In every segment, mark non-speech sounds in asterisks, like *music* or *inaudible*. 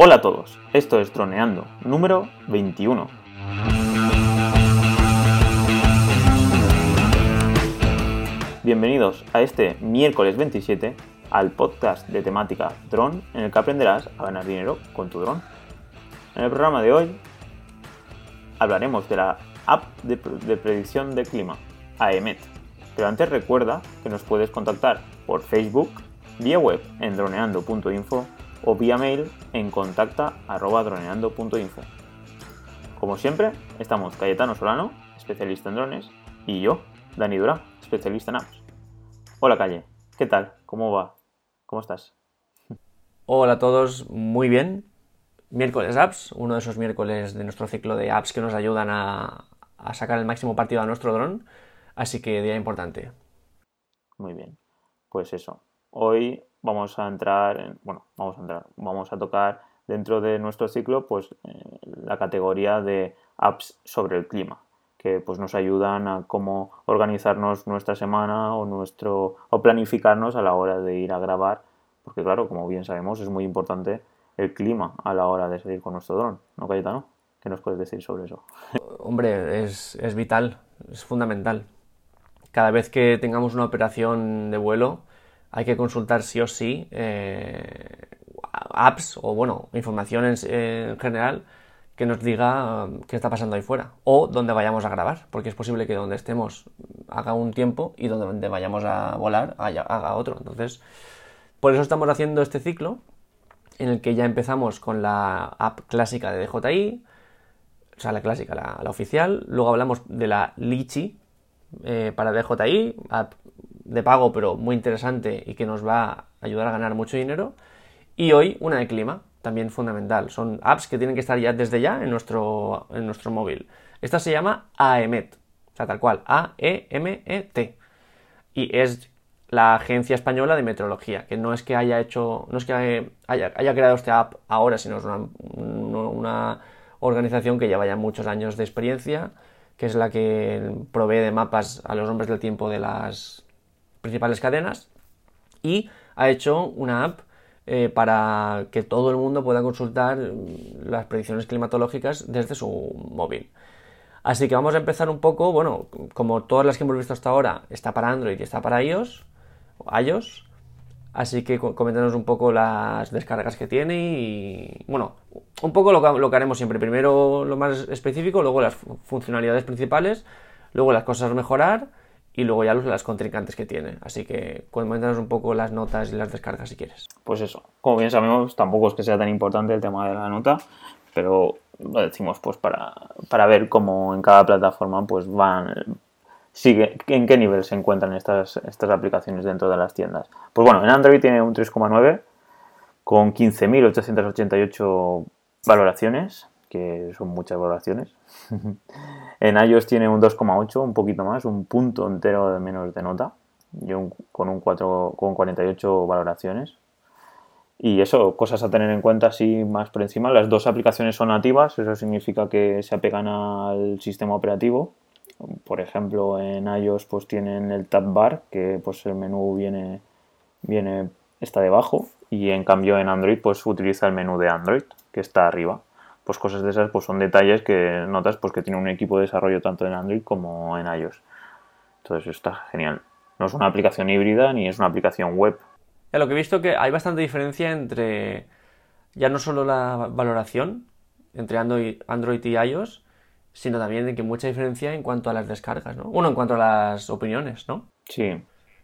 Hola a todos, esto es Droneando, número 21. Bienvenidos a este miércoles 27 al podcast de temática dron en el que aprenderás a ganar dinero con tu dron. En el programa de hoy hablaremos de la app de, de predicción de clima, AEMET. Pero antes recuerda que nos puedes contactar por Facebook, vía web en droneando.info o vía mail en contacta.droneando.info. Como siempre, estamos Cayetano Solano, especialista en drones, y yo, Dani Dura, especialista en apps. Hola Calle, ¿qué tal? ¿Cómo va? ¿Cómo estás? Hola a todos, muy bien. Miércoles Apps, uno de esos miércoles de nuestro ciclo de apps que nos ayudan a, a sacar el máximo partido a nuestro dron, así que día importante. Muy bien, pues eso. Hoy vamos a entrar, en, bueno, vamos a entrar, vamos a tocar dentro de nuestro ciclo, pues eh, la categoría de apps sobre el clima, que pues nos ayudan a cómo organizarnos nuestra semana o nuestro o planificarnos a la hora de ir a grabar, porque claro, como bien sabemos, es muy importante el clima a la hora de salir con nuestro dron, ¿no, Cayetano? ¿Qué nos puedes decir sobre eso? Hombre, es, es vital, es fundamental. Cada vez que tengamos una operación de vuelo, hay que consultar sí o sí eh, apps o, bueno, información en, en, general que nos diga um, qué está pasando ahí fuera o dónde vayamos a grabar, porque es posible que donde estemos haga un tiempo y donde vayamos a volar haga otro. Entonces, por eso estamos haciendo este ciclo en el que ya empezamos con la app clásica de DJI, o sea, la clásica, la, oficial, luego hablamos de la Litchi eh, para DJI, app de pago pero muy interesante y que nos va a ayudar a ganar mucho dinero. Y hoy una de clima, también fundamental. Son apps que tienen que estar ya desde ya en nuestro, en nuestro móvil. Esta se llama AEMET, o sea, tal cual, A-E-M-E-T. Y es la Agencia Española de Meteorología, que no es que haya hecho, no es que haya, creado esta app ahora, sino es una, una organización que lleva ya muchos años de experiencia, que es la que provee de mapas a los hombres del tiempo de las principales cadenas y ha hecho una app eh, para que todo el mundo pueda consultar las predicciones climatológicas desde su móvil. Así que vamos a empezar un poco, bueno, como todas las que hemos visto hasta ahora, está para Android y está para iOS, iOS. Así que coméntanos un poco las descargas que tiene y, bueno, un poco lo que, lo que haremos siempre. Primero lo más específico, luego las funcionalidades principales, luego las cosas a mejorar y luego ya las contrincantes que tiene. Así que cuéntanos un poco las notas y las descargas si quieres. Pues eso, como bien sabemos, tampoco es que sea tan importante el tema de la nota, pero lo decimos pues para, para ver cómo en cada plataforma pues van sigue en qué nivel se encuentran estas, estas aplicaciones dentro de las tiendas. Pues bueno, en Android tiene un 3,9 con 15.888 valoraciones, que son muchas valoraciones. *laughs* en iOS tiene un 2,8, un poquito más, un punto entero de menos de nota, y con un 4, con 48 valoraciones. Y eso, cosas a tener en cuenta así más por encima. Las dos aplicaciones son nativas, eso significa que se apegan al sistema operativo. Por ejemplo, en iOS pues tienen el tab bar, que pues el menú viene, viene está debajo, y en cambio en Android pues utiliza el menú de Android, que está arriba pues cosas de esas pues son detalles que notas pues que tiene un equipo de desarrollo tanto en Android como en iOS. Entonces está genial. No es una aplicación híbrida ni es una aplicación web. Ya lo que he visto que hay bastante diferencia entre ya no solo la valoración entre Android, Android y iOS, sino también de que mucha diferencia en cuanto a las descargas, ¿no? Bueno, en cuanto a las opiniones, ¿no? Sí.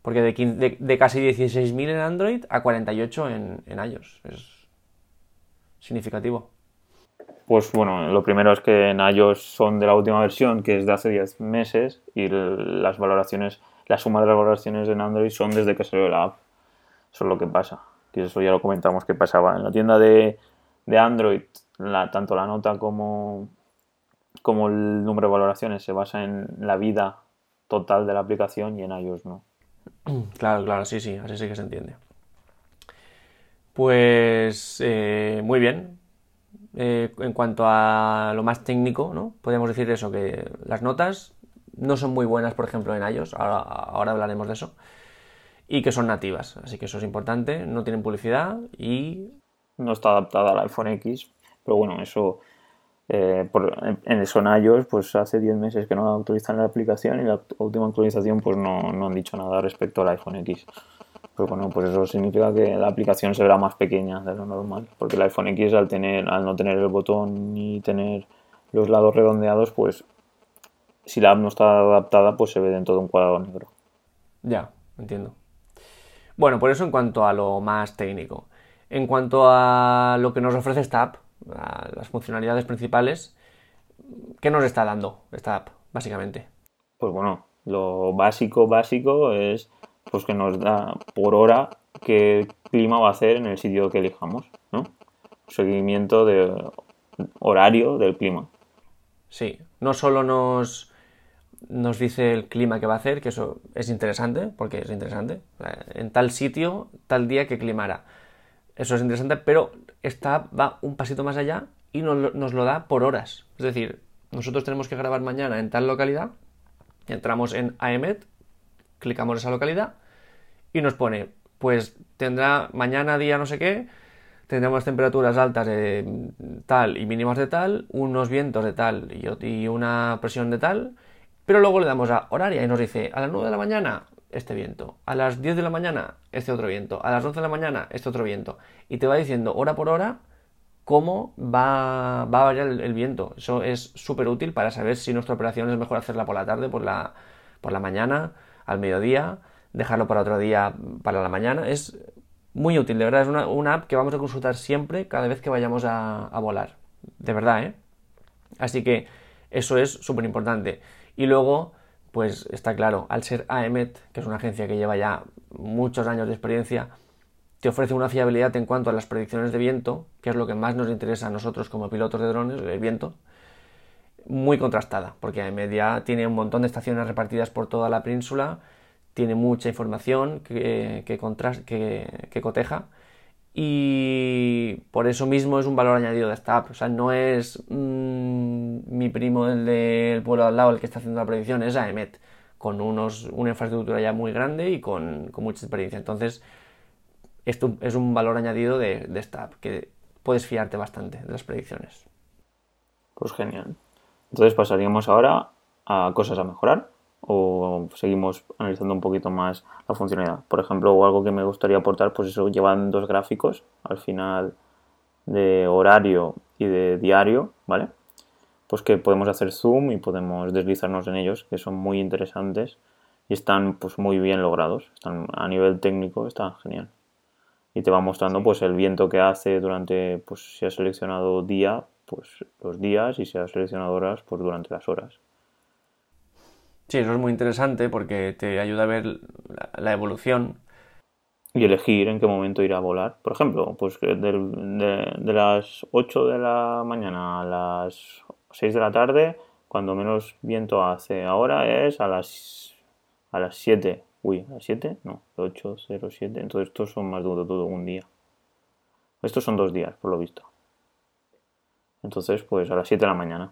Porque de, de, de casi 16.000 en Android a 48 en, en iOS. Es significativo. Pues bueno, lo primero es que en iOS son de la última versión, que es de hace 10 meses, y las valoraciones, la suma de las valoraciones en Android son desde que salió la app. Eso es lo que pasa. Que eso ya lo comentamos que pasaba. En la tienda de, de Android, la, tanto la nota como, como el número de valoraciones se basa en la vida total de la aplicación y en iOS no. *clears throat* Claro, claro, sí, sí, así sí que se entiende. Pues eh, muy bien, eh, en cuanto a lo más técnico, ¿no? Podríamos decir eso, que las notas no son muy buenas, por ejemplo, en iOS, ahora, hablaremos de eso, y que son nativas, así que eso es importante, no tienen publicidad y... no está adaptada al iPhone X, pero bueno, eso eh, por, en son iOS pues hace 10 meses que no actualizan la aplicación y la última actualización pues no, no han dicho nada respecto al iPhone X. Pero bueno, pues eso significa que la aplicación se verá más pequeña de lo normal, porque el iPhone X al tener al no tener el botón ni tener los lados redondeados, pues si la app no está adaptada, pues se ve dentro de un cuadrado negro. Ya, entiendo. Bueno, por eso en cuanto a lo más técnico. En cuanto a lo que nos ofrece esta app, las funcionalidades principales, ¿qué nos está dando esta app, básicamente? Pues bueno, lo básico, básico es pues que nos da por hora qué clima va a hacer en el sitio que elijamos, ¿no? Seguimiento de horario del clima. Sí, no solo nos, nos dice el clima que va a hacer, que eso es interesante, porque es interesante. En tal sitio, tal día que climará. Eso es interesante, pero esta va un pasito más allá y nos, nos lo da por horas. Es decir, nosotros tenemos que grabar mañana en tal localidad, entramos en AEMET, clicamos esa localidad y nos pone, pues tendrá mañana día no sé qué, tendremos temperaturas altas de tal y mínimas de tal, unos vientos de tal y, una presión de tal, pero luego le damos a horaria y nos dice a las 9 de la mañana este viento, a las 10 de la mañana este otro viento, a las 11 de la mañana este otro viento, y te va diciendo hora por hora cómo va, va a variar el, viento. Eso es súper útil para saber si nuestra operación es mejor hacerla por la tarde, por la, por la mañana, al mediodía, dejarlo para otro día, para la mañana. Es muy útil, de verdad, es una, app que vamos a consultar siempre cada vez que vayamos a, a volar. De verdad, ¿eh? Así que eso es súper importante. Y luego pues está claro, al ser AEMET, que es una agencia que lleva ya muchos años de experiencia, te ofrece una fiabilidad en cuanto a las predicciones de viento, que es lo que más nos interesa a nosotros como pilotos de drones, el viento, muy contrastada, porque ya tiene un montón de estaciones repartidas por toda la península, tiene mucha información que, que coteja y por eso mismo es un valor añadido de esta. O sea, no es mm, mi primo el del pueblo al lado el que está haciendo la predicción, es AEMET, con unos, una infraestructura ya muy grande y con, mucha experiencia. Entonces, esto es un valor añadido de, de esta app, que puedes fiarte bastante de las predicciones. Pues genial. Entonces pasaríamos ahora a cosas a mejorar o seguimos analizando un poquito más la funcionalidad. Por ejemplo, algo que me gustaría aportar, pues eso, llevan dos gráficos al final de horario y de diario, ¿vale? Pues que podemos hacer zoom y podemos deslizarnos en ellos, que son muy interesantes y están pues muy bien logrados. Están a nivel técnico, están genial. Y te va mostrando pues el viento que hace durante, pues si has seleccionado día, pues los días y si has seleccionado horas, pues durante las horas. Sí, eso es muy interesante porque te ayuda a ver la, evolución. Y elegir en qué momento ir a volar. Por ejemplo, pues de, de, las 8 de la mañana a las 6 de la tarde, cuando menos viento hace ahora es a las, a las 7. Uy, ¿a las 7? No, 8, 0, 7. Entonces estos son más de todo un día. Estos son dos días, por lo visto. Entonces, pues a las 7 de la mañana.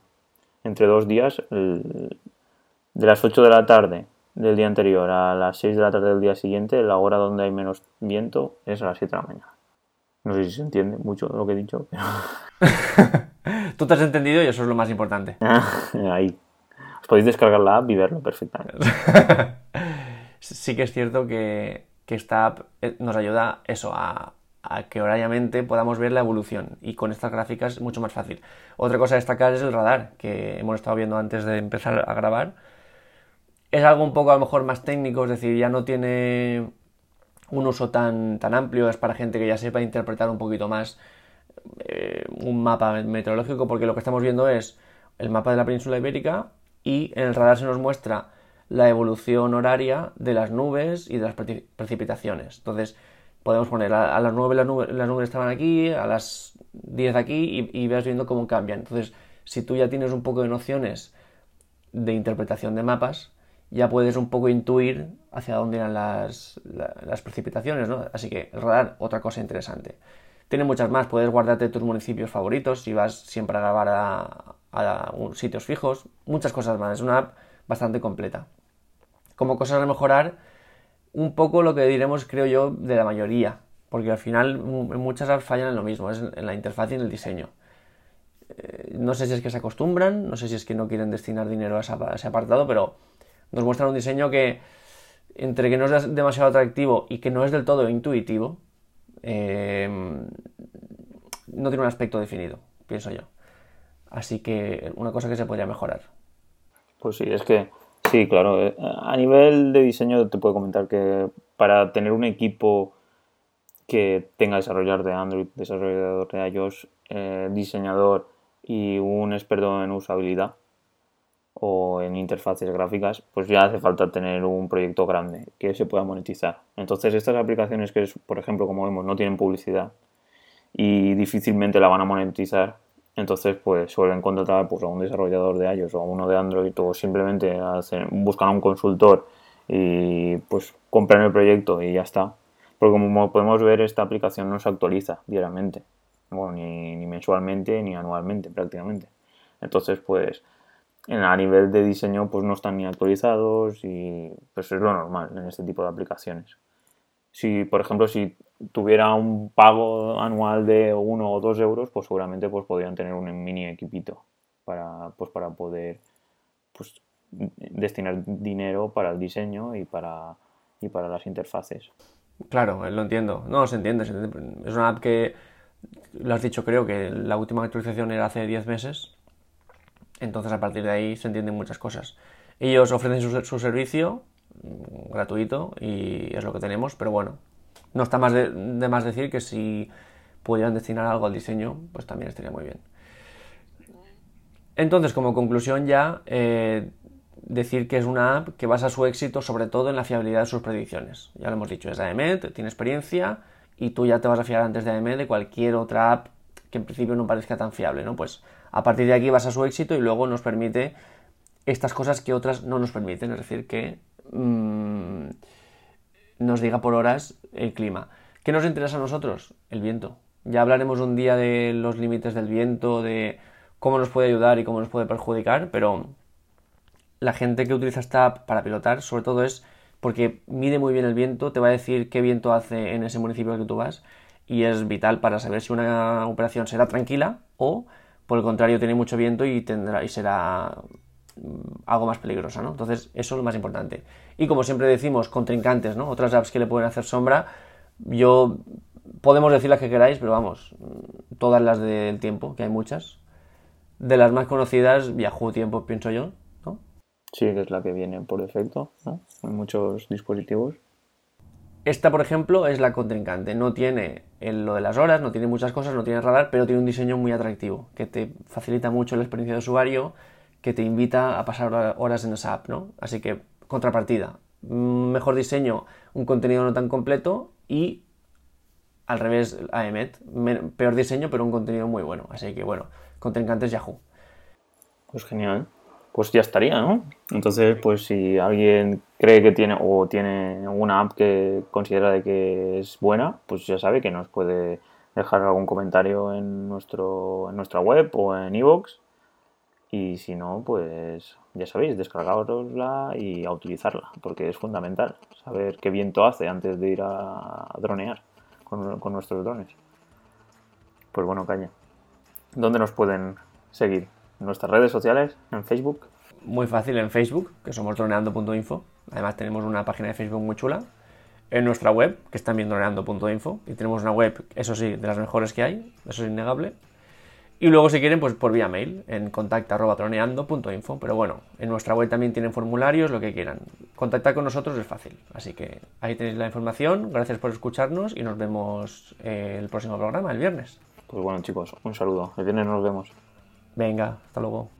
Entre dos días, el, de las 8 de la tarde del día anterior a las 6 de la tarde del día siguiente, la hora donde hay menos viento es a las 7 de la mañana. No sé si se entiende mucho lo que he dicho, pero... *laughs* Tú te has entendido y eso es lo más importante. *laughs* Ahí. Os podéis descargar la app y verlo perfectamente. *laughs* sí que es cierto que, esta app eh, nos ayuda eso, a, a, que horariamente podamos ver la evolución. Y con estas gráficas es mucho más fácil. Otra cosa a destacar es el radar, que hemos estado viendo antes de empezar a grabar es algo un poco a lo mejor más técnico, es decir, ya no tiene un uso tan, tan amplio, es para gente que ya sepa interpretar un poquito más eh, un mapa meteorológico, porque lo que estamos viendo es el mapa de la península ibérica y en el radar se nos muestra la evolución horaria de las nubes y de las precipitaciones. Entonces, podemos poner a, las 9 las nubes, estaban aquí, a las 10 aquí y, y vas viendo cómo cambian. Entonces, si tú ya tienes un poco de nociones de interpretación de mapas, ya puedes un poco intuir hacia dónde irán las, precipitaciones, ¿no? Así que el radar, otra cosa interesante. Tiene muchas más, puedes guardarte tus municipios favoritos si vas siempre a grabar a, sitios fijos, muchas cosas más, es una app bastante completa. Como cosas a mejorar, un poco lo que diremos, creo yo, de la mayoría, porque al final muchas apps fallan en lo mismo, es en la interfaz y en el diseño. Eh, no sé si es que se acostumbran, no sé si es que no quieren destinar dinero a ese apartado, pero nos muestran un diseño que entre que no es demasiado atractivo y que no es del todo intuitivo, eh, no tiene un aspecto definido, pienso yo. Así que una cosa que se podría mejorar. Pues sí, es que sí, claro. Eh, a nivel de diseño te puedo comentar que para tener un equipo que tenga desarrollador de Android, desarrollador de iOS, eh, diseñador y un experto en usabilidad o en interfaces gráficas, pues ya hace falta tener un proyecto grande que se pueda monetizar. Entonces estas aplicaciones que, por ejemplo, como vemos, no tienen publicidad y difícilmente la van a monetizar, entonces pues suelen contratar pues, a un desarrollador de iOS o a uno de Android o simplemente buscan a un consultor y pues compran el proyecto y ya está. Porque como podemos ver, esta aplicación no se actualiza diariamente, ni, ni mensualmente ni anualmente prácticamente. Entonces, pues a nivel de diseño pues no están ni actualizados y pues es lo normal en este tipo de aplicaciones. Si, por ejemplo, si tuviera un pago anual de uno o dos euros, pues seguramente pues podrían tener un mini equipito para, pues, para poder pues, destinar dinero para el diseño y para, y para las interfaces. Claro, lo entiendo. No, se entiende, se entiende. Es una app que, lo has dicho, creo que la última actualización era hace 10 meses entonces a partir de ahí se entienden muchas cosas. Ellos ofrecen su, servicio mm, gratuito y es lo que tenemos, pero bueno, no está más de, más decir que si pudieran destinar algo al diseño, pues también estaría muy bien. Entonces, como conclusión ya, eh, decir que es una app que basa su éxito sobre todo en la fiabilidad de sus predicciones. Ya lo hemos dicho, es AEMET, tiene experiencia y tú ya te vas a fiar antes de AEMET de cualquier otra app que en principio no parezca tan fiable, ¿no? Pues a partir de aquí vas a su éxito y luego nos permite estas cosas que otras no nos permiten, es decir, que mm, nos diga por horas el clima. ¿Qué nos interesa a nosotros? El viento. Ya hablaremos un día de los límites del viento, de cómo nos puede ayudar y cómo nos puede perjudicar, pero la gente que utiliza esta app para pilotar, sobre todo es porque mide muy bien el viento, te va a decir qué viento hace en ese municipio al que tú vas y es vital para saber si una operación será tranquila o por el contrario tiene mucho viento y tendrá y será algo más peligrosa, ¿no? Entonces, eso es lo más importante. Y como siempre decimos, contrincantes, ¿no? Otras apps que le pueden hacer sombra, yo podemos decir las que queráis, pero vamos, mm, todas las del tiempo, que hay muchas. De las más conocidas, Yahoo Tiempo, pienso yo, ¿no? Sí, que es la que viene por defecto, ¿no? En muchos dispositivos. Esta, por ejemplo, es la contrincante. No tiene lo de las horas, no tiene muchas cosas, no tiene radar, pero tiene un diseño muy atractivo, que te facilita mucho la experiencia de usuario, que te invita a pasar horas en esa app, ¿no? Así que, contrapartida, mejor diseño, un contenido no tan completo y al revés, AEMET, peor diseño, pero un contenido muy bueno. Así que, bueno, contrincantes Yahoo. Pues genial pues ya estaría, ¿no? Entonces, pues si alguien cree que tiene o tiene una app que considera de que es buena, pues ya sabe que nos puede dejar algún comentario en, nuestro, en nuestra web o en iVoox. Y si no, pues ya sabéis, descargarosla y a utilizarla, porque es fundamental saber qué viento hace antes de ir a dronear con, nuestros drones. Pues bueno, caña. ¿Dónde nos pueden seguir? nuestras redes sociales, en Facebook. Muy fácil, en Facebook, que somos droneando.info. Además tenemos una página de Facebook muy chula. En nuestra web, que es también droneando.info. Y tenemos una web, eso sí, de las mejores que hay, eso es innegable. Y luego si quieren, pues por vía mail, en contacta.droneando.info. Pero bueno, en nuestra web también tienen formularios, lo que quieran. Contactar con nosotros es fácil. Así que ahí tenéis la información. Gracias por escucharnos y nos vemos eh, el próximo programa, el viernes. Pues bueno chicos, un saludo. El viernes nos vemos. Venga, hasta luego.